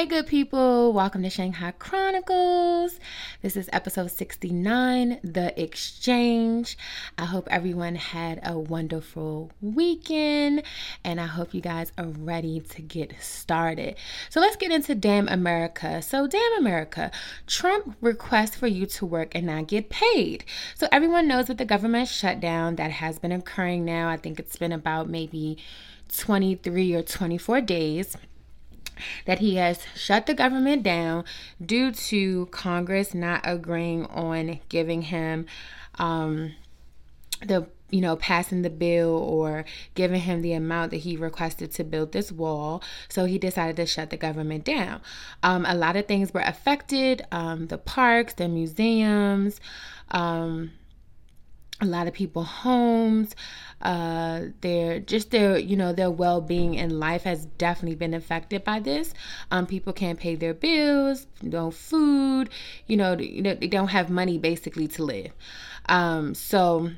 Hey, good people, welcome to Shanghai Chronicles. This is episode 69, The Exchange. I hope everyone had a wonderful weekend, and I hope you guys are ready to get started. So, let's get into Damn America. So, Damn America, Trump requests for you to work and not get paid. So, everyone knows with the government shutdown that has been occurring now, I think it's been about maybe 23 or 24 days that he has shut the government down due to Congress not agreeing on giving him um, the you know, passing the bill or giving him the amount that he requested to build this wall. So he decided to shut the government down. Um, a lot of things were affected um, the parks, the museums, um, a lot of people homes uh their just their you know their well-being in life has definitely been affected by this. Um people can't pay their bills no food you know they don't have money basically to live. Um so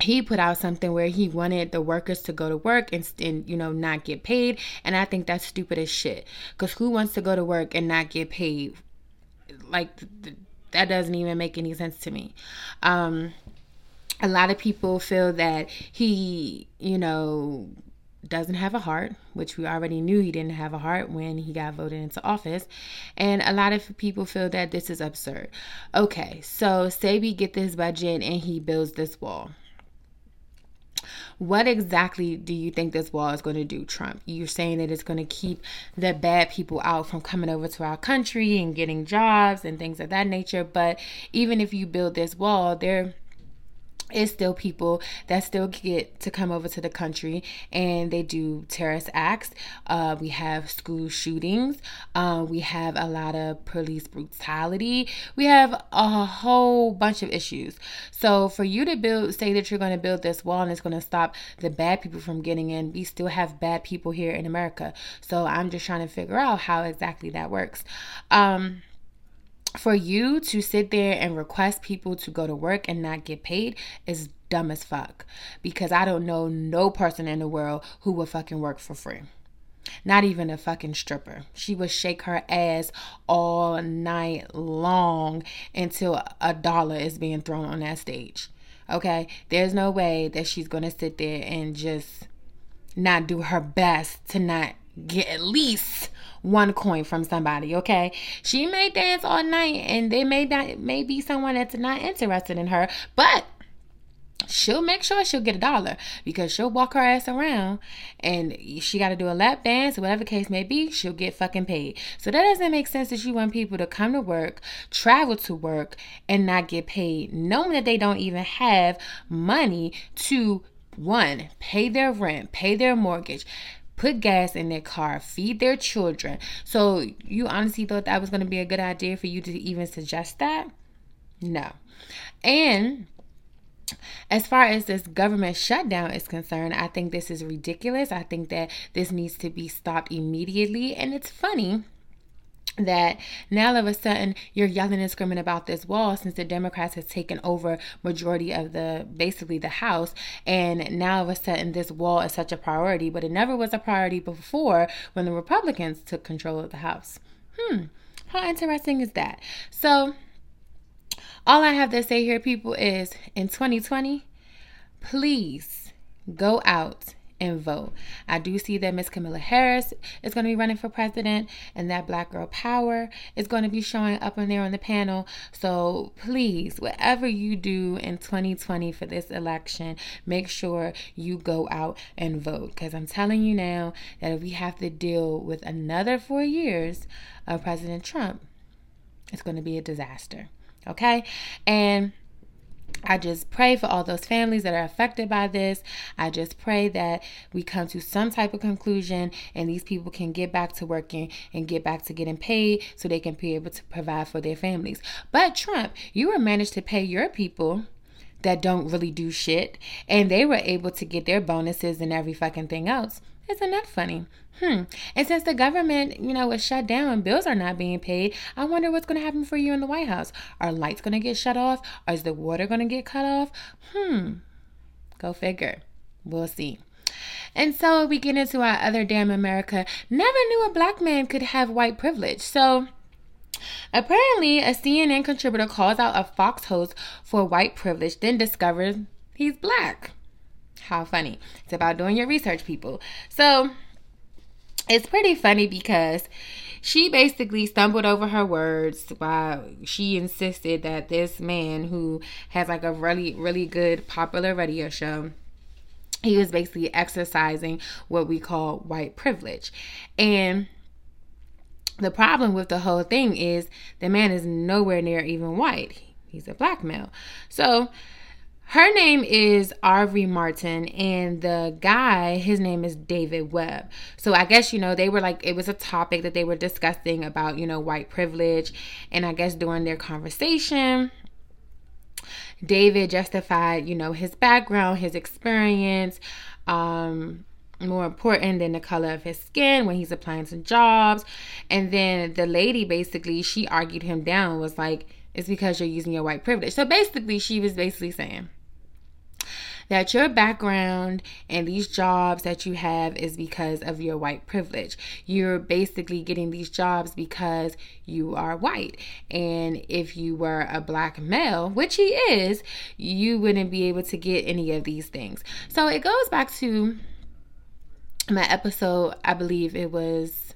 he put out something where he wanted the workers to go to work and, and you know not get paid. And i think that's stupid as shit. Because who wants to go to work and not get paid? Like that doesn't even make any sense to me. Um a lot of people feel that he, you know, doesn't have a heart, which we already knew he didn't have a heart when he got voted into office. And a lot of people feel that this is absurd. Okay, so say we get this budget and he builds this wall. What exactly do you think this wall is going to do, Trump? You're saying that it's going to keep the bad people out from coming over to our country and getting jobs and things of that nature. But even if you build this wall, there it's still people that still get to come over to the country and they do terrorist acts. Uh, we have school shootings. Uh, we have a lot of police brutality. We have a whole bunch of issues. So for you to build, say that you're going to build this wall and it's going to stop the bad people from getting in, we still have bad people here in America. So I'm just trying to figure out how exactly that works. Um, for you to sit there and request people to go to work and not get paid is dumb as fuck. Because I don't know no person in the world who would fucking work for free. Not even a fucking stripper. She would shake her ass all night long until a dollar is being thrown on that stage. Okay? There's no way that she's going to sit there and just not do her best to not get at least one coin from somebody, okay? She may dance all night and there may not may be someone that's not interested in her, but she'll make sure she'll get a dollar because she'll walk her ass around and she got to do a lap dance or whatever case may be she'll get fucking paid so that doesn't make sense that you want people to come to work travel to work and not get paid knowing that they don't even have money to one pay their rent pay their mortgage put gas in their car, feed their children. So, you honestly thought that was going to be a good idea for you to even suggest that? No. And as far as this government shutdown is concerned, I think this is ridiculous. I think that this needs to be stopped immediately. And it's funny that now all of a sudden you're yelling and screaming about this wall since the democrats has taken over majority of the basically the house. And now all of a sudden this wall is such a priority but it never was a priority before when the republicans took control of the house. Hmm how interesting is that? So all i have to say here people is in 2020 please go out and vote. I do see that Miss Kamala Harris is going to be running for president, and that Black Girl Power is going to be showing up in there on the panel. So please, whatever you do in 2020 for this election, make sure you go out and vote. Because I'm telling you now that if we have to deal with another four years of President Trump, it's going to be a disaster. Okay? And I just pray for all those families that are affected by this. I just pray that we come to some type of conclusion and these people can get back to working and get back to getting paid so they can be able to provide for their families. But Trump, you were managed to pay your people that don't really do shit and they were able to get their bonuses and every fucking thing else. Isn't that funny? Hmm. And since the government, you know, is shut down and bills are not being paid, I wonder what's going to happen for you in the White House. Are lights going to get shut off? Or is the water going to get cut off? Hmm. Go figure. We'll see. And so we get into our other damn America. Never knew a black man could have white privilege. So apparently, a CNN contributor calls out a Fox host for white privilege, then discovers he's black. How funny. It's about doing your research, people. So it's pretty funny because she basically stumbled over her words while she insisted that this man who has like a really really good popular radio show he was basically exercising what we call white privilege and the problem with the whole thing is the man is nowhere near even white he's a black male so her name is Areva Martin, and the guy, his name is David Webb. So I guess, you know, they were like, it was a topic that they were discussing about, you know, white privilege. And I guess during their conversation, David justified, you know, his background, his experience, um, more important than the color of his skin when he's applying to jobs. And then the lady basically, she argued him down, was like, it's because you're using your white privilege. So basically, she was basically saying, that your background and these jobs that you have is because of your white privilege. You're basically getting these jobs because you are white. And if you were a black male, which he is, you wouldn't be able to get any of these things. So it goes back to my episode, I believe it was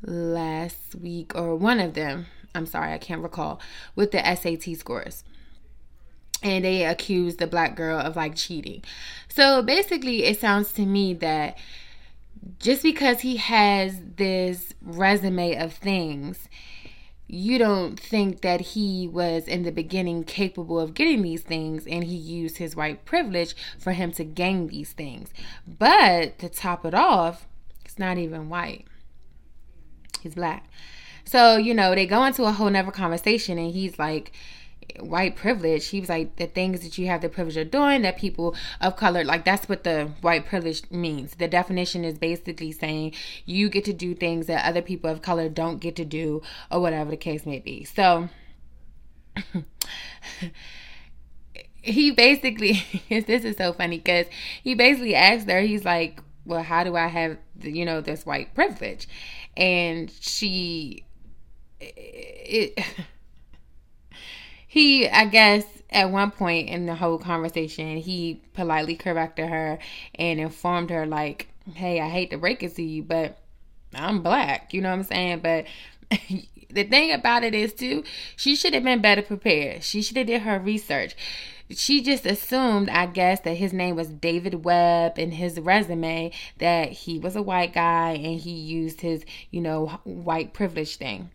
last week or one of them. I'm sorry, I can't recall, with the SAT scores and they accused the black girl of like cheating. So basically, it sounds to me that just because he has this resume of things, you don't think that he was in the beginning capable of getting these things and he used his white privilege for him to gain these things. But to top it off, he's not even white, he's black. So, you know, they go into a whole nother conversation and he's like, white privilege. He was like the things that you have the privilege of doing that people of color like that's what the white privilege means. The definition is basically saying you get to do things that other people of color don't get to do or whatever the case may be. So he basically this is so funny because he basically asked her he's like well how do i have you know this white privilege? And she it he, I guess, at one point in the whole conversation, he politely corrected her and informed her, like, hey, I hate to break it to you, but I'm black. You know what I'm saying? But the thing about it is, too, she should have been better prepared. She should have did her research. She just assumed, I guess, that his name was David Webb and his resume, that he was a white guy and he used his, you know, white privilege thing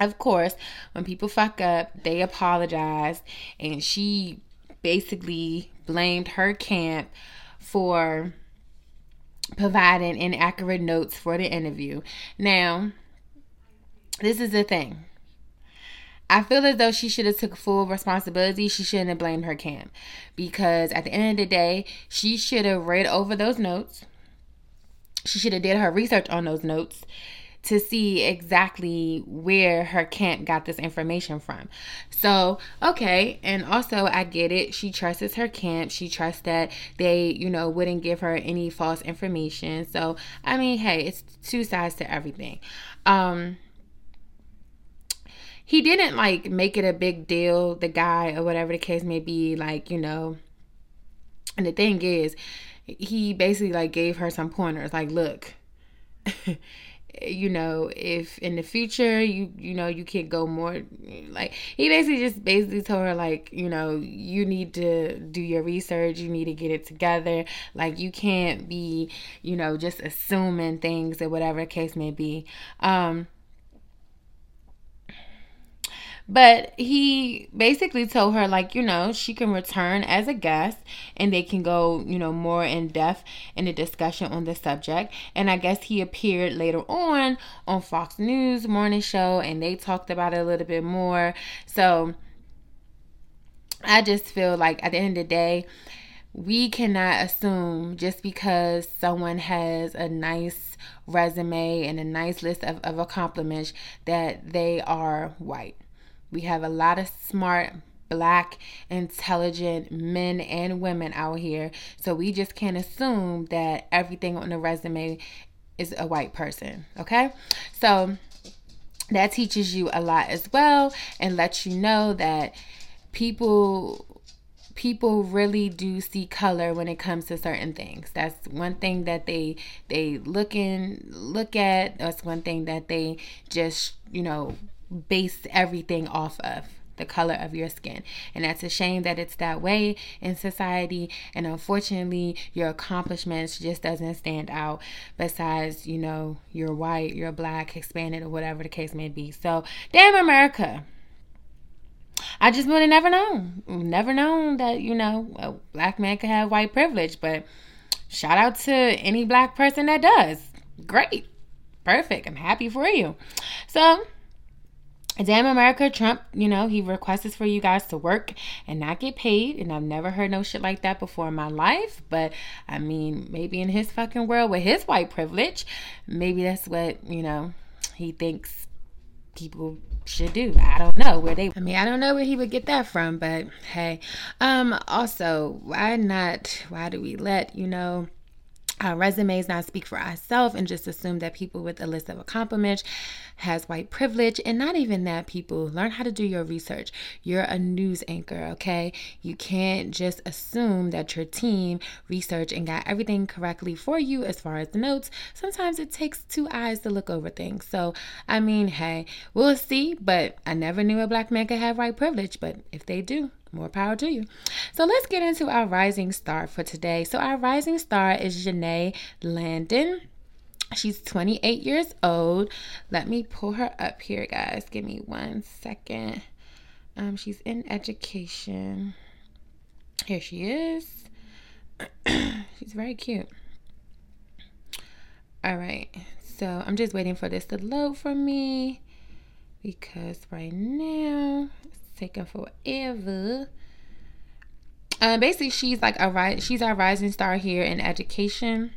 of course, when people fuck up, they apologize, and she basically blamed her camp for providing inaccurate notes for the interview. Now, this is the thing. I feel as though she should have took full responsibility. She shouldn't have blamed her camp because at the end of the day, she should have read over those notes. She should have did her research on those notes to see exactly where her camp got this information from. So, okay, and also I get it. She trusts her camp. She trusts that they, you know, wouldn't give her any false information. So, I mean, hey, it's two sides to everything. Um he didn't like make it a big deal, the guy or whatever the case may be, like, you know. And the thing is, he basically like gave her some pointers like, look, you know if in the future you you know you can't go more like he basically just basically told her like you know you need to do your research you need to get it together. Like you can't be you know just assuming things or whatever case may be. Um but he basically told her, like, you know, she can return as a guest and they can go, you know, more in depth in the discussion on the subject. And I guess he appeared later on on Fox News morning show and they talked about it a little bit more. So I just feel like at the end of the day, we cannot assume just because someone has a nice resume and a nice list of, of accomplishments that they are white. We have a lot of smart, black, intelligent men and women out here. So we just can't assume that everything on the resume is a white person. Okay. So that teaches you a lot as well and lets you know that people people really do see color when it comes to certain things that's one thing that they they look in look at that's one thing that they just you know base everything off of the color of your skin. And that's a shame that it's that way in society. And unfortunately, your accomplishments just doesn't stand out besides, you know, you're white, you're black, Hispanic, or whatever the case may be. So, damn America. I just would have never known. Never known that, you know, a black man could have white privilege. But shout out to any black person that does. Great. Perfect. I'm happy for you. So, Damn America, Trump, you know, he requests for you guys to work and not get paid. And I've never heard no shit like that before in my life. But I mean, maybe in his fucking world with his white privilege, maybe that's what, you know, he thinks people should do. I don't know where they I mean, I don't know where he would get that from, but hey. Um also, why not why do we let, you know, our resumes not speak for ourselves and just assume that people with a list of accomplishments has white privilege and not even that people learn how to do your research. You're a news anchor okay? You can't just assume that your team researched and got everything correctly for you as far as the notes. Sometimes it takes two eyes to look over things. So i mean hey we'll see but i never knew a black man could have white privilege but if they do more power to you. So let's get into our rising star for today. So our rising star is Janae Landon. She's 28 years old. Let me pull her up here, guys. Give me one second. Um, she's in education. Here she is. she's very cute. All right. So I'm just waiting for this to load for me because right now taking forever. Uh, basically, she's like a she's our rising star here in education.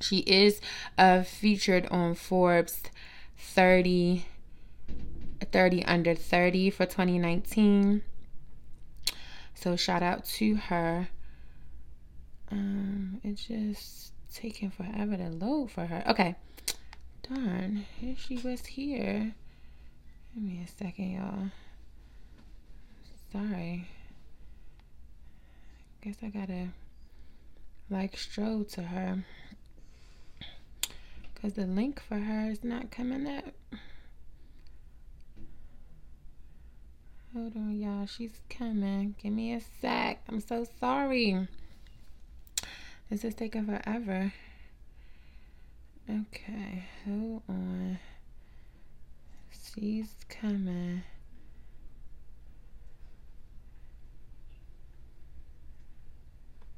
She is uh, featured on Forbes 30, 30 under 30 for 2019. So shout out to her. Um, it's just taking forever to load for her. Okay. Darn, here she was here. Give me a second, y'all. Sorry. Guess I gotta like stroll to her. Because the link for her is not coming up. Hold on, y'all. She's coming. Give me a sec. I'm so sorry. This is taking forever. Okay, hold on. She's coming.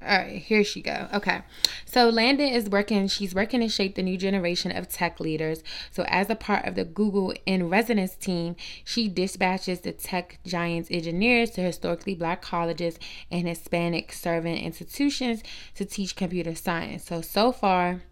All right, here she go. Okay. So Landon is working, she's working to shape the new generation of tech leaders. So as a part of the Google in residence team, she dispatches the tech giants engineers to historically black colleges and Hispanic serving institutions to teach computer science. So so far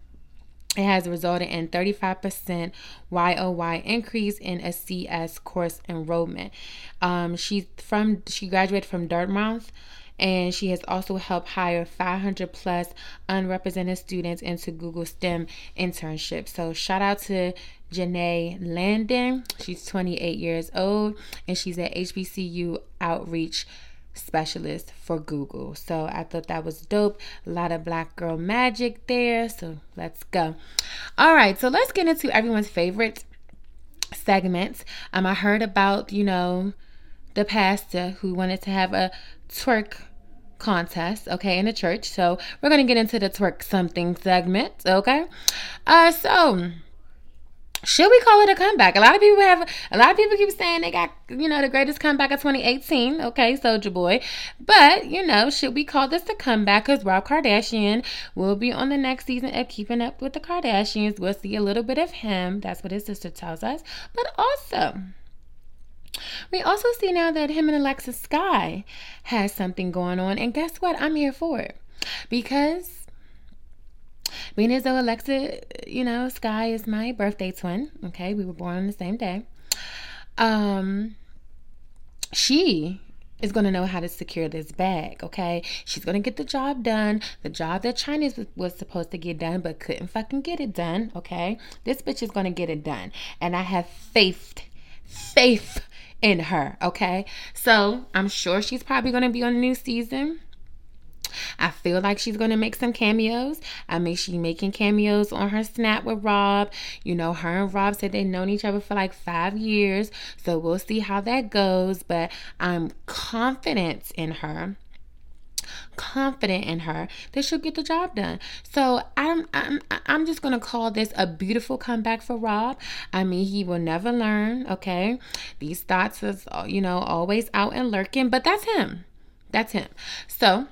It has resulted in 35% YOY increase in a CS course enrollment. Um, she's from she graduated from Dartmouth and she has also helped hire 500 plus unrepresented students into Google STEM internships. So shout out to Janae Landon. She's 28 years old and she's at HBCU outreach specialist for Google. So I thought that was dope. A lot of black girl magic there. So let's go. All right, so let's get into everyone's favorite segments. Um, I heard about, you know, the pastor who wanted to have a twerk contest, okay, in the church. So we're gonna get into the twerk something segment, okay? Uh so should we call it a comeback? A lot of people have a lot of people keep saying they got, you know, the greatest comeback of 2018. Okay, Soulja Boy. But, you know, should we call this a comeback? Because Rob Kardashian will be on the next season of Keeping Up with the Kardashians. We'll see a little bit of him. That's what his sister tells us. But also we also see now that him and Alexis Skyy has something going on. And guess what? I'm here for it. Because being as though Alexa, you know, Sky is my birthday twin. Okay, we were born on the same day. Um, she is going to know how to secure this bag, okay? She's going to get the job done. The job that Chyna was, was supposed to get done but couldn't fucking get it done, okay? This bitch is going to get it done. And I have faith, faith in her, okay? So I'm sure she's probably to be on a new season. I feel like she's gonna make some cameos. I mean, she's making cameos on her snap with Rob. You know, her and Rob said they've known each other for like five years, so we'll see how that goes. But I'm confident in her confident in her that she'll get the job done. So I'm I'm I'm just gonna call this a beautiful comeback for Rob. I mean, he will never learn. Okay, these thoughts is you know always out and lurking, but that's him. That's him. So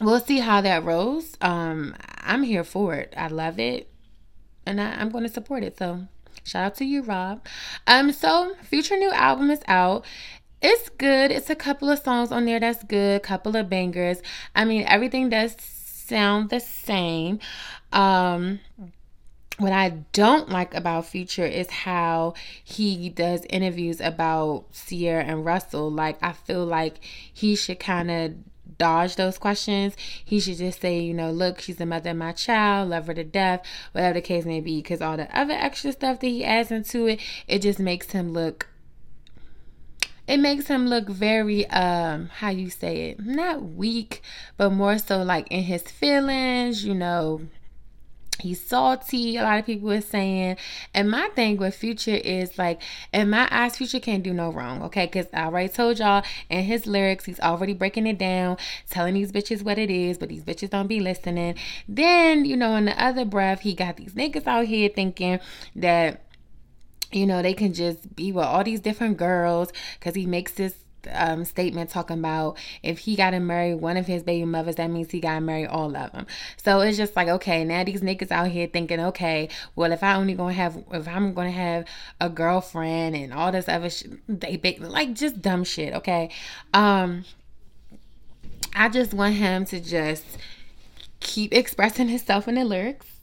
we'll see how that rolls. Um, I'm here for it. I love it, and I, I'm going to support it. So shout out to you, Rob. Um, so future new album is out it's good. It's a couple of songs on there that's good, couple of bangers. I mean, everything does sound the same. Um what I don't like about Future is how he does interviews about Ciara and Russell. Like I feel like he should kind of dodge those questions. He should just say, you know, look, she's the mother of my child, love her to death, whatever the case may be. Because all the other extra stuff that he adds into it, it just makes him look it makes him look very um how you say it not weak but more so like in his feelings you know. He's salty a lot of people are saying. And my thing with future is like in my eyes future can't do no wrong okay? Because i already told y'all in his lyrics he's already breaking it down telling these bitches what it is but these bitches don't be listening. Then you know in the other breath he got these niggas out here thinking that you know, they can just be with all these different girls because he makes this um, statement talking about if he got to marry one of his baby mothers, that means he got to marry all of them. So it's just like, okay, now these niggas out here thinking, okay, well, if I only gonna have, if I'm gonna have a girlfriend and all this other shit, they like just dumb shit, okay? Um, I just want him to just keep expressing himself in the lyrics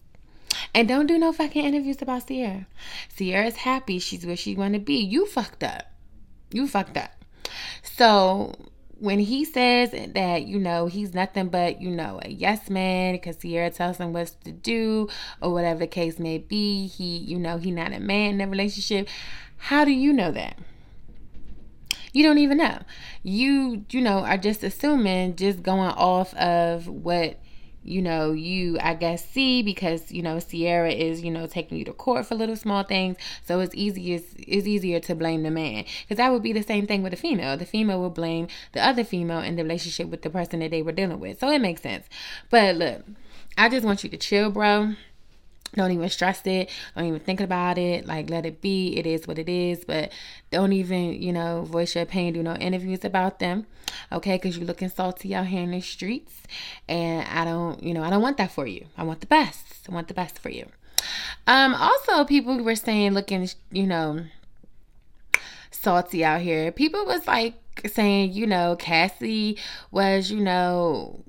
and don't do no fucking interviews about Ciara. Ciara's happy. She's where she want to be. You fucked up. You fucked up. So when he says that, you know, he's nothing but, you know, a yes man because Ciara tells him what to do or whatever the case may be, he, you know, he not a man in a relationship. How do you know that? You don't even know. You, you know, are just assuming, just going off of what you know, you, I guess, see because, you know, Ciara is, you know, taking you to court for little small things. So it's easier, it's easier to blame the man. Because that would be the same thing with a female. The female will blame the other female in the relationship with the person that they were dealing with. So it makes sense. But look, I just want you to chill, bro. Don't even stress it. Don't even think about it. Like, let it be. It is what it is. But don't even, you know, voice your pain Do no interviews about them. Okay. Because you're looking salty out here in the streets. And I don't, you know, I don't want that for you. I want the best. I want the best for you. Um, also, people were saying, looking, you know, salty out here. People was like saying, you know, Cassie was, you know,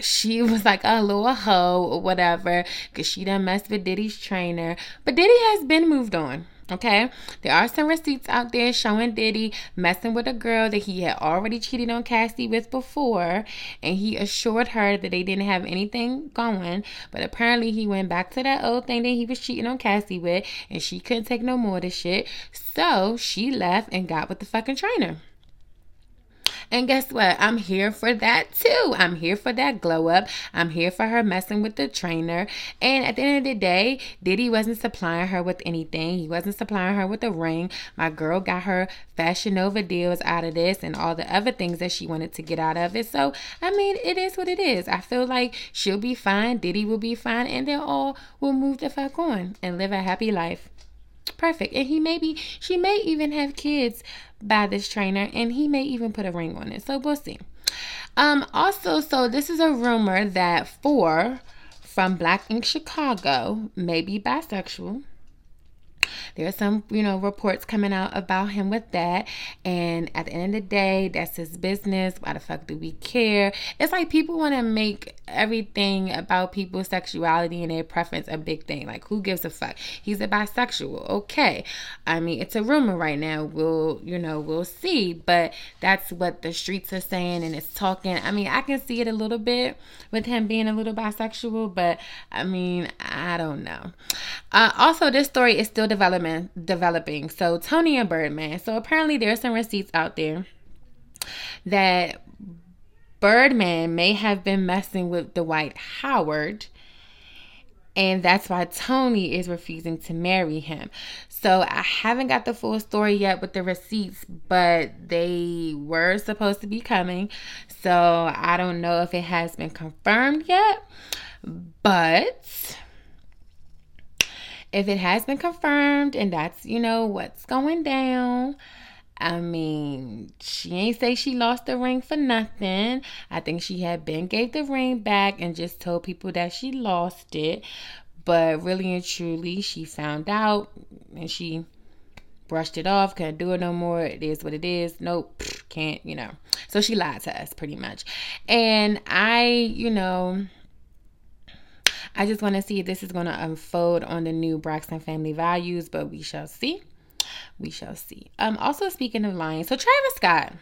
she was like oh, a little hoe or whatever because she done messed with Diddy's trainer. But Diddy has been moved on. Okay, there are some receipts out there showing Diddy messing with a girl that he had already cheated on Cassie with before, and he assured her that they didn't have anything going. But apparently, he went back to that old thing that he was cheating on Cassie with, and she couldn't take no more of this shit. So she left and got with the fucking trainer. And guess what? I'm here for that too. I'm here for that glow up. I'm here for her messing with the trainer. And at the end of the day, Diddy wasn't supplying her with anything. He wasn't supplying her with a ring. My girl got her Fashion Nova deals out of this and all the other things that she wanted to get out of it. So, I mean, it is what it is. I feel like she'll be fine. Diddy will be fine. And they all will move the fuck on and live a happy life perfect and he maybe she may even have kids by this trainer and he may even put a ring on it. So we'll see. Um also so this is a rumor that Phor from Black Ink Chicago may be bisexual. There's some, you know, reports coming out about him with that. And at the end of the day, that's his business. Why the fuck do we care? It's like people want to make everything about people's sexuality and their preference a big thing. Like, who gives a fuck? He's a bisexual. Okay. I mean, it's a rumor right now. We'll, you know, we'll see. But that's what the streets are saying and it's talking. I mean, I can see it a little bit with him being a little bisexual, but I mean, I don't know. Uh, also, this story is still development developing. So Toni and Birdman. So apparently there's some receipts out there that Birdman may have been messing with Dwight Howard. And that's why Toni is refusing to marry him. So I haven't got the full story yet with the receipts, but they were supposed to be coming. So I don't know if it has been confirmed yet. But if it has been confirmed and that's, you know, what's going down, I mean, she ain't say she lost the ring for nothing. I think she had been gave the ring back and just told people that she lost it. But really and truly, she found out and she brushed it off, couldn't do it no more. It is what it is. Nope, can't, you know. So she lied to us pretty much. And I, you know, I just want to see if this is going to unfold on the new Braxton family values, but we shall see. We shall see. Um, also speaking of lying, so Travis Scott.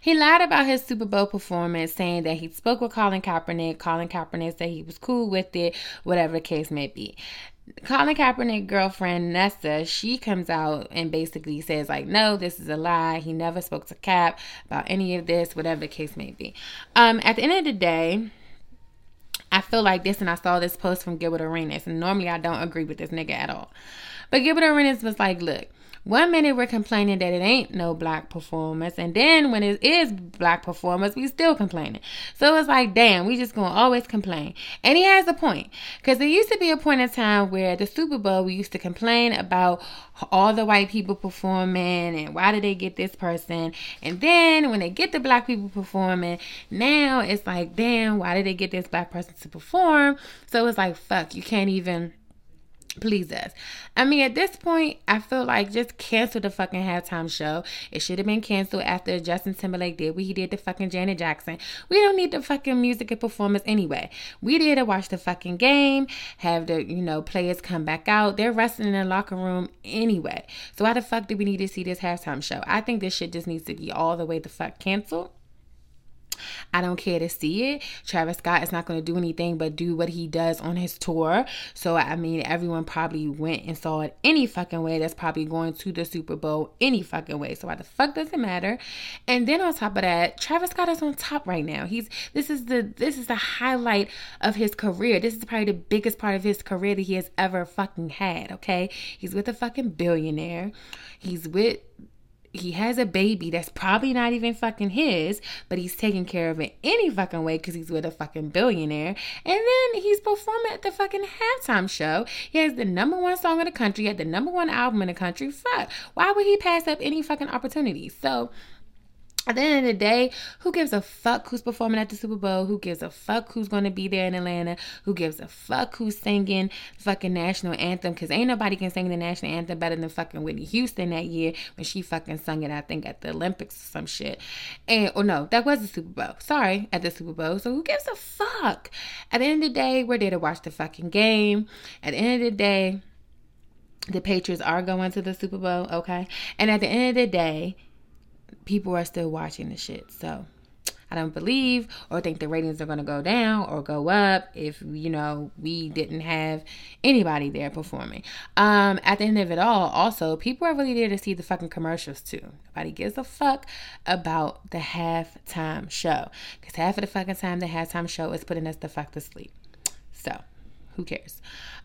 He lied about his Super Bowl performance, saying that he spoke with Colin Kaepernick. Colin Kaepernick said he was cool with it, whatever the case may be. Colin Kaepernick girlfriend Nessa, she comes out and basically says like, no, this is a lie. He never spoke to Cap about any of this, whatever the case may be. Um, at the end of the day, I feel like this, and I saw this post from Gilbert Arenas, and normally I don't agree with this nigga at all. But Gilbert Arenas was like, look, one minute we're complaining that it ain't no black performance, and then when it is black performance, we still complaining. So it's like, damn, we just gonna always complain. And he has a point, because there used to be a point in time where the Super Bowl we used to complain about all the white people performing and why did they get this person, and then when they get the black people performing, now it's like, damn, why did they get this black person to perform? So it's like, fuck, you can't even please us. I mean, at this point, I feel like just cancel the fucking halftime show. It should have been canceled after Justin Timberlake did what he did to fucking Janet Jackson. We don't need the fucking music and performance anyway. We did to watch the fucking game, have the, you know, players come back out. They're resting in the locker room anyway. So why the fuck do we need to see this halftime show? I think this shit just needs to be all the way the fuck canceled. I don't care to see it. Travis Scott is not going to do anything but do what he does on his tour. So, I mean, everyone probably went and saw it any fucking way. That's probably going to the Super Bowl any fucking way. So, why the fuck does it matter? And then on top of that, Travis Scott is on top right now. He's this is the this is the highlight of his career. This is probably the biggest part of his career that he has ever fucking had. Okay, he's with a fucking billionaire. He's with he has a baby that's probably not even fucking his, but he's taking care of it any fucking way because he's with a fucking billionaire. And then he's performing at the fucking halftime show. He has the number one song in the country, he had the number one album in the country. Fuck. Why would he pass up any fucking opportunity? So at the end of the day, who gives a fuck who's performing at the Super Bowl? Who gives a fuck who's going to be there in Atlanta? Who gives a fuck who's singing fucking national anthem? Because ain't nobody can sing the national anthem better than fucking Whitney Houston that year when she fucking sung it, I think, at the Olympics or some shit. And, or no, that was the Super Bowl. Sorry, at the Super Bowl. So who gives a fuck? At the end of the day, we're there to watch the fucking game. At the end of the day, the Patriots are going to the Super Bowl, okay? And at the end of the day, people are still watching the shit. So I don't believe or think the ratings are going to go down or go up if you know we didn't have anybody there performing. Um, at the end of it all, also people are really there to see the fucking commercials too. Nobody gives a fuck about the halftime show because half of the fucking time the halftime show is putting us the fuck to sleep. So who cares?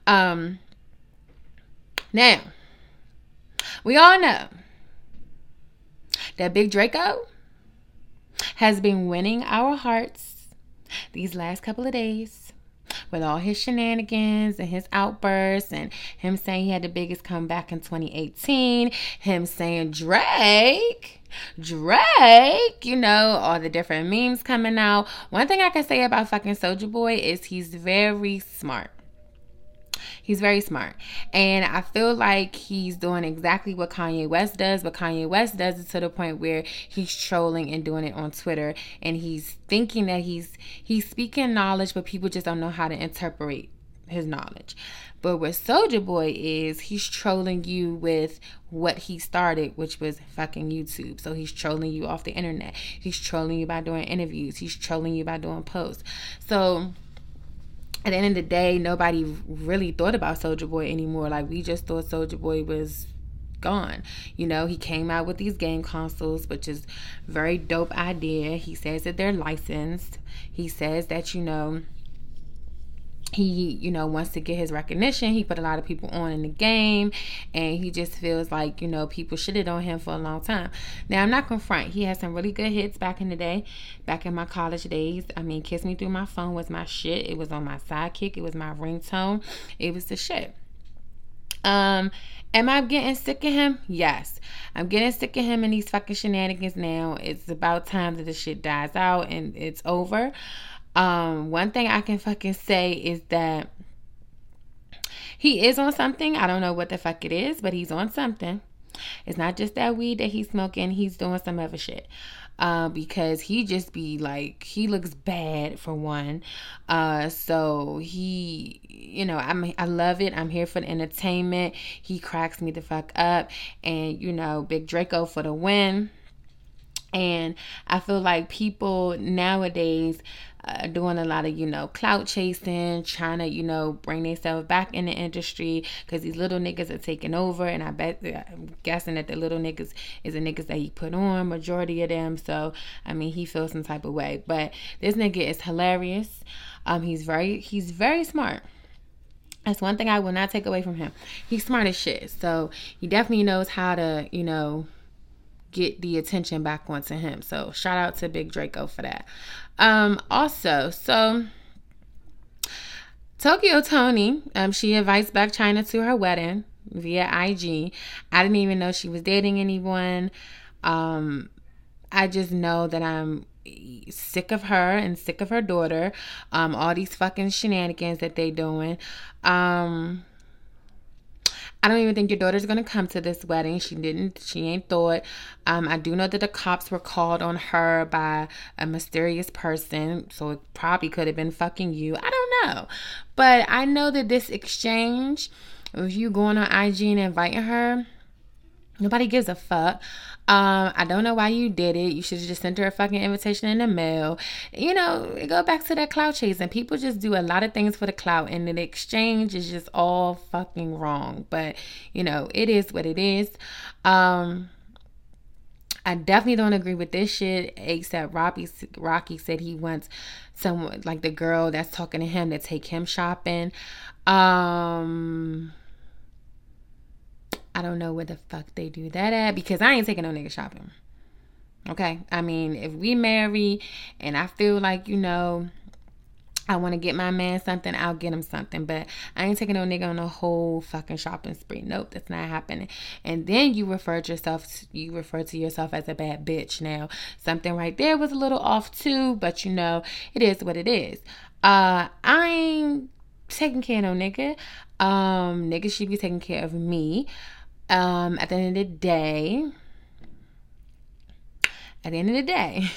Um, now we all know that Big Draco has been winning our hearts these last couple of days with all his shenanigans and his outbursts and him saying he had the biggest comeback in 2018, him saying Drake, Drake, you know, all the different memes coming out. One thing I can say about fucking Soulja Boy is he's very smart. He's very smart. And I feel like he's doing exactly what Kanye West does, but Kanye West does it to the point where he's trolling and doing it on Twitter and he's thinking that he's he's speaking knowledge, but people just don't know how to interpret his knowledge. But what Soulja Boy is, he's trolling you with what he started, which was fucking YouTube. So he's trolling you off the internet. He's trolling you by doing interviews. He's trolling you by doing posts. So at the end of the day, nobody really thought about Soulja Boy anymore. Like we just thought Soulja Boy was gone. You know, he came out with these game consoles, which is very dope idea. He says that they're licensed. He says that, you know, he you know wants to get his recognition he put a lot of people on in the game and he just feels like you know people shitted on him for a long time now i'm not gonna front he had some really good hits back in the day back in my college days i mean kiss me through my phone was my shit it was on my sidekick it was my ringtone it was the shit um Am I getting sick of him? Yes. I'm getting sick of him and these fucking shenanigans now. It's about time that the shit dies out and it's over. Um, one thing I can fucking say is that he is on something. I don't know what the fuck it is, but he's on something. It's not just that weed that he's smoking, he's doing some other shit. Uh, because he just be like he looks bad for one. Uh, so he, you know, I'm I love it. I'm here for the entertainment. He cracks me the fuck up, and you know, Big Draco for the win. And I feel like people nowadays uh, doing a lot of you know clout chasing, trying to you know bring themselves back in the industry because these little niggas are taking over, and I bet I'm guessing that the little niggas is the niggas that he put on, majority of them. So I mean, he feels some type of way, but this nigga is hilarious. Um, he's very he's very smart. That's one thing I will not take away from him. He's smart as shit. So he definitely knows how to, you know, get the attention back onto him. So shout out to Big Draco for that. Um, also, so Tokyo Toni, um, she invites back Chyna to her wedding via IG. I didn't even know she was dating anyone. Um, I just know that I'm sick of her and sick of her daughter. Um, all these fucking shenanigans that they doing. Um, I don't even think your daughter's gonna come to this wedding. She didn't. She ain't thought. Um, I do know that the cops were called on her by a mysterious person, so it probably could have been fucking you. I don't know, but I know that this exchange of you going on IG and inviting her, nobody gives a fuck. Um, I don't know why you did it. You should have just sent her a fucking invitation in the mail. You know, go back to that clout chasing. People just do a lot of things for the clout, and the exchange is just all fucking wrong. But you know, it is what it is. Um, I definitely don't agree with this shit. Except Rocky, Rocky said he wants someone like the girl that's talking to him to take him shopping. Um, I don't know where the fuck they do that at because I ain't taking no nigga shopping. Okay? I mean, if we marry and I feel like, you know, I want to get my man something, I'll get him something. But I ain't taking no nigga on a whole fucking shopping spree. Nope, that's not happening. And then you refer to yourself, you refer to yourself as a bad bitch. Now, something right there was a little off too, but you know, it is what it is. Uh, I ain't taking care of no nigga. Um, nigga should be taking care of me. Um, at the end of the day, at the end of the day,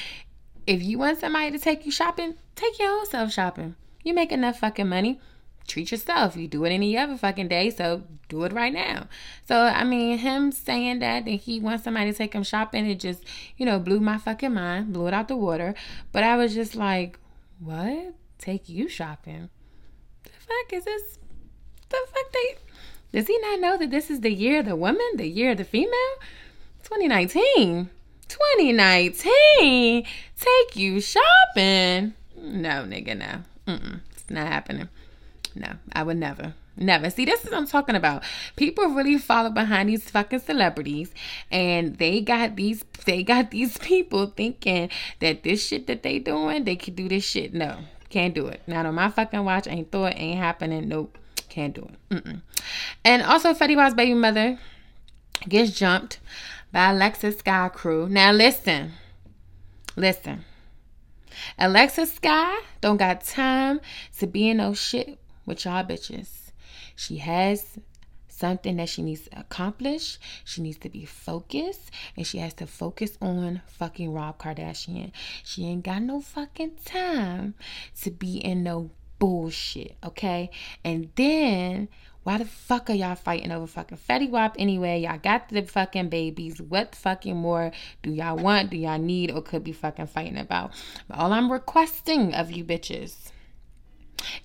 if you want somebody to take you shopping, take your own self shopping. You make enough fucking money. Treat yourself. You do it any other fucking day, so do it right now. So I mean, him saying that that he wants somebody to take him shopping, it just you know blew my fucking mind, blew it out the water. But I was just like, what? Take you shopping? The fuck is this? The fuck they? Does he not know that this is the year of the woman, the year of the female? 2019. 2019 take you shopping. No, nigga, no. Mm-mm, it's not happening. No, I would never. Never. See, this is what I'm talking about. People really follow behind these fucking celebrities and they got these they got these people thinking that this shit that they doing, they could do this shit. No, can't do it. Not on my fucking watch. Ain't thought, ain't happening. Nope. Can't do it. Mm-mm. And also Fetty Wap's baby mother gets jumped by Alexis Skyy Crew. Now listen, listen. Alexis Skyy don't got time to be in no shit with y'all bitches. She has something that she needs to accomplish. She needs to be focused and she has to focus on fucking Rob Kardashian. She ain't got no fucking time to be in no bullshit, okay? And then why the fuck are y'all fighting over fucking Fetty Wap anyway? Y'all got the fucking babies. What fucking more do y'all want? Do y'all need or could be fucking fighting about? But all I'm requesting of you bitches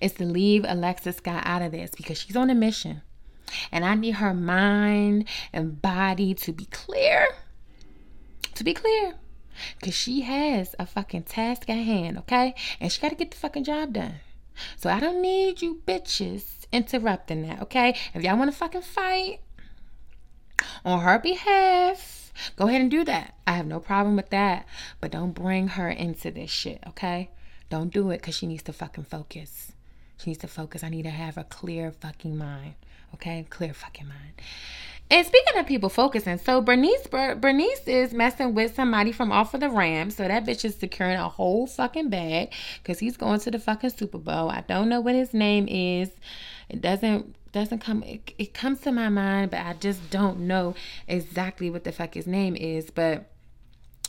is to leave Alexis Skyy out of this because she's on a mission. And I need her mind and body to be clear. To be clear. Because she has a fucking task at hand, okay? And she got to get the fucking job done. So I don't need you bitches interrupting that, okay? If y'all want to fucking fight on her behalf, go ahead and do that. I have no problem with that. But don't bring her into this shit, okay? Don't do it because she needs to fucking focus. She needs to focus. I need to have a clear fucking mind, okay? Clear fucking mind. And speaking of people focusing, so Bernice Bernice is messing with somebody from off of the Rams. So that bitch is securing a whole fucking bag because he's going to the fucking Super Bowl. I don't know what his name is. It doesn't doesn't come it, it comes to my mind, but I just don't know exactly what the fuck his name is. But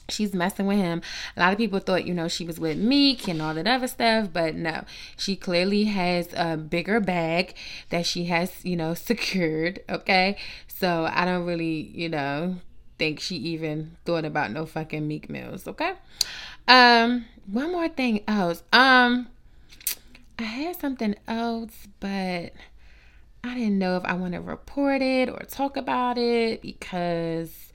she's messing with him. A lot of people thought, you know, she was with Meek and all that other stuff, but no, she clearly has a bigger bag that she has, you know, secured. Okay, so I don't really, you know, think she even thought about no fucking Meek Mills. Okay, um, one more thing else, um. I had something else, but I didn't know if I want to report it or talk about it because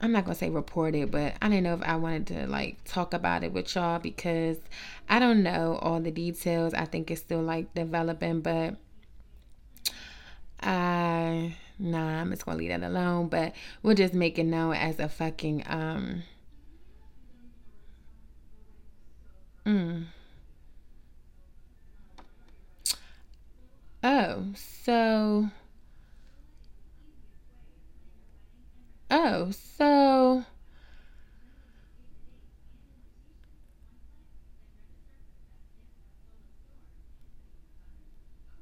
I'm not going to say report it, but I didn't know if I wanted to like talk about it with y'all because I don't know all the details. I think it's still like developing, but I nah, I'm just to leave that alone, but we'll just make it known as a fucking um mm Oh, so. Oh, so.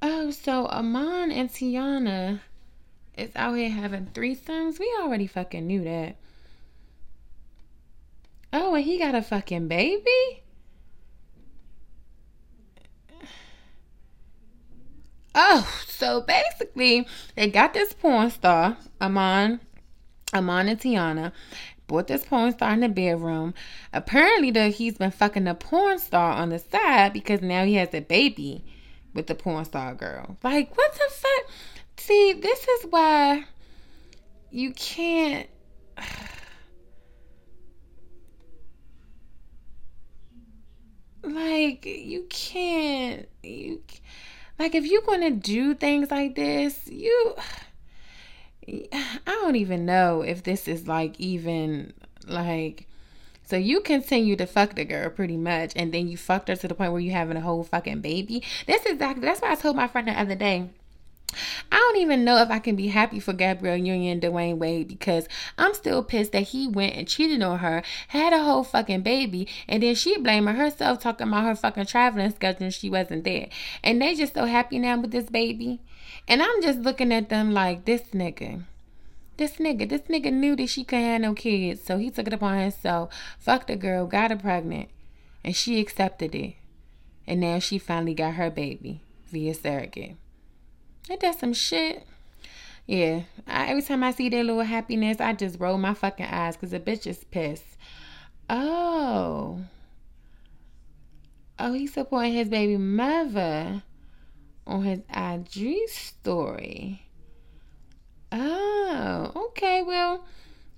Oh, so Iman and Teyana is out here having threesomes. We already fucking knew that. Oh, and he got a fucking baby? Oh, so basically, they got this porn star, Iman, Iman and Teyana, brought this porn star in the bedroom. Apparently, the, he's been fucking the porn star on the side because now he has a baby with the porn star girl. Like, what the fuck? See, this is why you can't. Like, you can't. You. Like if you're going to do things like this, you I don't even know if this is like even like So you continue to fuck the girl pretty much, and then you fucked her to the point where you're having a whole fucking baby. That's exactly that's why I told my friend the other day. I don't even know if I can be happy for Gabrielle Union Dwyane Wade because I'm still pissed that he went and cheated on her, had a whole fucking baby, and then she blaming herself talking about her fucking traveling schedule and she wasn't there. And they just so happy now with this baby. And I'm just looking at them like this nigga. This nigga, this nigga knew that she couldn't have no kids, so he took it upon himself, fucked the girl, got her pregnant, and she accepted it. And now she finally got her baby via surrogate. Ain't that some shit? Yeah, I, every time I see their little happiness, I just roll my fucking eyes because the bitch is pissed. Oh. Oh, he's supporting his baby mother on his IG story. Oh, okay. Well,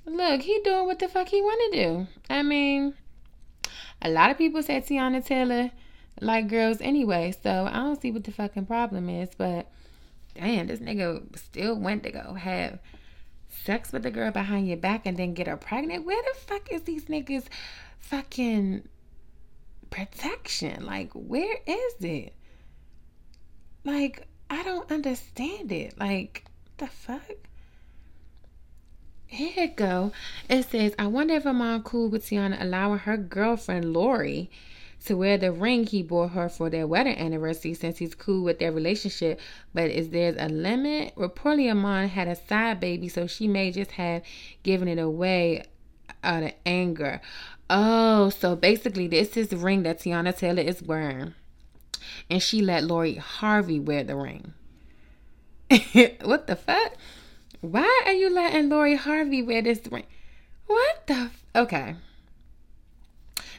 look, he doing what the fuck he want to do. I mean, a lot of people say Teyana Taylor like girls anyway, so I don't see what the fucking problem is, but damn, this nigga still went to go have sex with the girl behind your back and then get her pregnant. Where the fuck is these niggas fucking protection? Like, where is it? Like, I don't understand it. Like, the fuck? Here it go. It says, I wonder if I'm cool with Teyana allowing her girlfriend Lori to wear the ring he bought her for their wedding anniversary since he's cool with their relationship. But is there a limit? Reportedly, Iman had a side baby, so she may just have given it away uh, out of anger. Oh, so basically, this is the ring that Teyana Taylor is wearing. And she let Lori Harvey wear the ring. what the fuck? Why are you letting Lori Harvey wear this ring? What the? F- okay.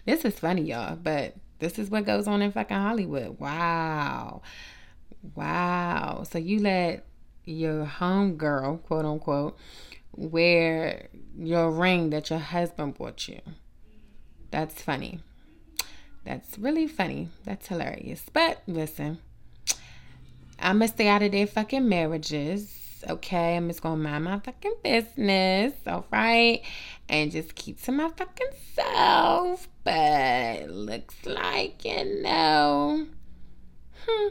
This is funny, y'all, but this is what goes on in fucking Hollywood. Wow. Wow. So you let your home girl, quote unquote, wear your ring that your husband bought you. That's funny. That's really funny. That's hilarious. But listen, I'm gonna stay out of their fucking marriages okay? I'm just gonna mind my fucking business, all right? And just keep to my fucking self. But looks like, you know, hmm,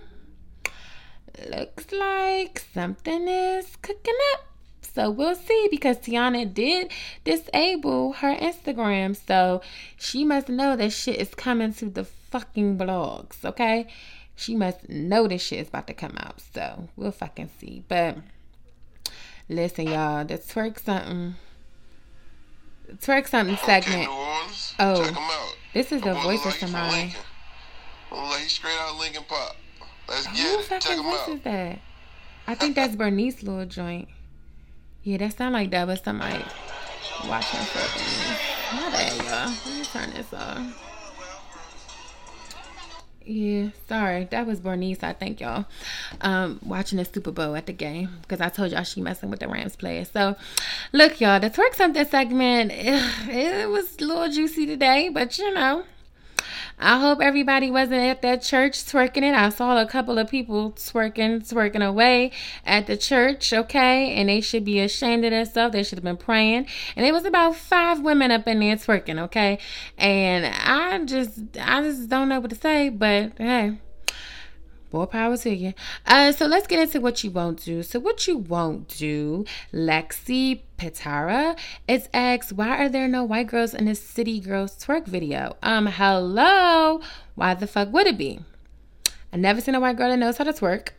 looks like something is cooking up. So we'll see because Teyana did disable her Instagram. So she must know that shit is coming to the fucking blogs, okay? She must know this shit is about to come out. So we'll fucking see. But Listen, y'all, the twerk something. Twerk something segment. Oh, this is the voice of somebody. Like he's straight out Lincoln Pop. Let's get Who it. Check him out. is that? I think that's Bernice little joint. Yeah, that sound like that was somebody watching for My bad, y'all. Let me turn this off. Yeah, sorry. That was Bernice, I think, y'all. Um, watching the Super Bowl at the game because I told y'all she messing with the Rams players. So, look, y'all, the twerk something segment, it, it was a little juicy today, but you know, I hope everybody wasn't at that church twerking it. I saw a couple of people twerking, twerking away at the church, okay? And they should be ashamed of themselves. They should have been praying. And it was about five women up in there twerking, okay? And I just, I just don't know what to say, but hey. More power to you. Uh, so let's get into what you won't do. So what you won't do, Lexi Pitara is asked, why are there no white girls in this city girls twerk video? Um, hello, why the fuck would it be? I never seen a white girl that knows how to twerk.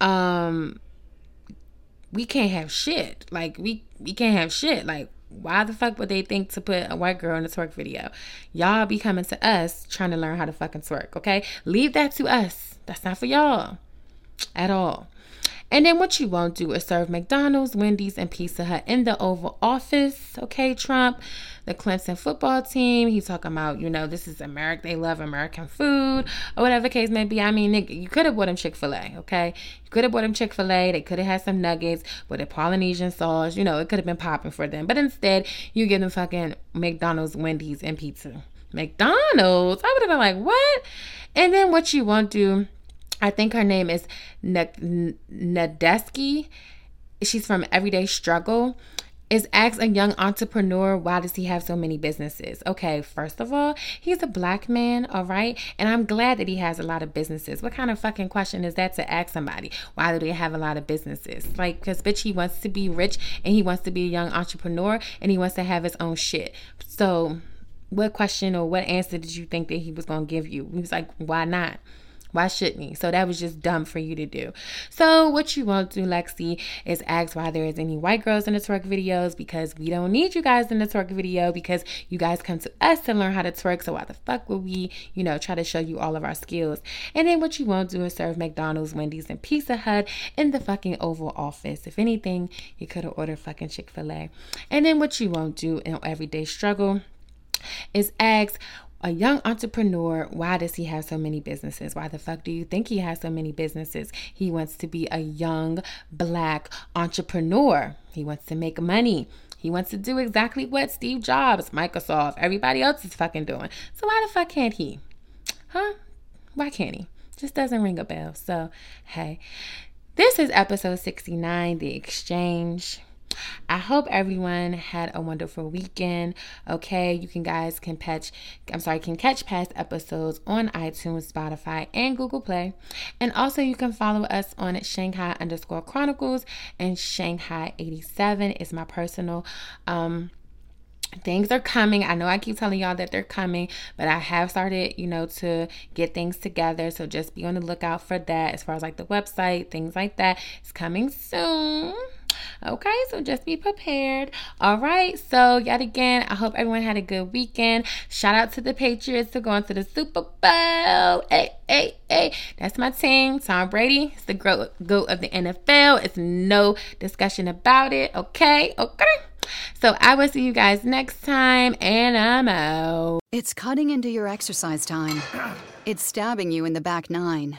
Um, we can't have shit. Like we we can't have shit. Like why the fuck would they think to put a white girl in a twerk video? Y'all be coming to us trying to learn how to fucking twerk, okay? Leave that to us. That's not for y'all at all. And then what you won't do is serve McDonald's, Wendy's, and Pizza Hut in the Oval Office. Okay, Trump, the Clemson football team. He's talking about, you know, this is America. They love American food or whatever case may be. I mean, nigga, you could have bought him Chick fil A, okay? You could have bought him Chick fil A. They could have had some nuggets with a Polynesian sauce. You know, it could have been popping for them. But instead, you give them fucking McDonald's, Wendy's, and pizza. McDonald's? I would have been like, what? And then what you won't do I think her name is Nadeski. She's from Everyday Struggle. is ask a young entrepreneur why does he have so many businesses? Okay first of all he's a black man all right? And i'm glad that he has a lot of businesses. What kind of fucking question is that to ask somebody? Why do they have a lot of businesses? Like because bitch he wants to be rich and he wants to be a young entrepreneur and he wants to have his own shit. So what question or what answer did you think that he was to give you? He was like why not why shouldn't he? So that was just dumb for you to do. So what you won't do, Lexi, is ask why there is any white girls in the twerk videos because we don't need you guys in the twerk video because you guys come to us to learn how to twerk. So why the fuck would we, you know, try to show you all of our skills? And then what you won't do is serve McDonald's, Wendy's, and Pizza Hut in the fucking Oval Office. If anything, you could have ordered fucking Chick fil A. And then what you won't do in everyday struggle is ask a young entrepreneur, why does he have so many businesses? Why the fuck do you think he has so many businesses? He wants to be a young black entrepreneur. He wants to make money. He wants to do exactly what Steve Jobs, Microsoft, everybody else is fucking doing. So why the fuck can't he? Huh? Why can't he? Just doesn't ring a bell. So, hey, this is episode 69, The Exchange. I hope everyone had a wonderful weekend. Okay, you can guys can catch I'm sorry, can catch past episodes on iTunes, Spotify, and Google Play. And also you can follow us on Shanghai underscore Chronicles and Shanghai 87 is my personal um things are coming. I know I keep telling y'all that they're coming, but I have started, you know, to get things together. So just be on the lookout for that as far as like the website, things like that. It's coming soon. Okay, so just be prepared. All right, so yet again, I hope everyone had a good weekend. Shout out to the Patriots for going to the Super Bowl. Hey, hey, hey, that's my team. Tom Brady It's the GOAT of the NFL. It's no discussion about it. Okay, okay. So I will see you guys next time, and I'm out. It's cutting into your exercise time. It's stabbing you in the back nine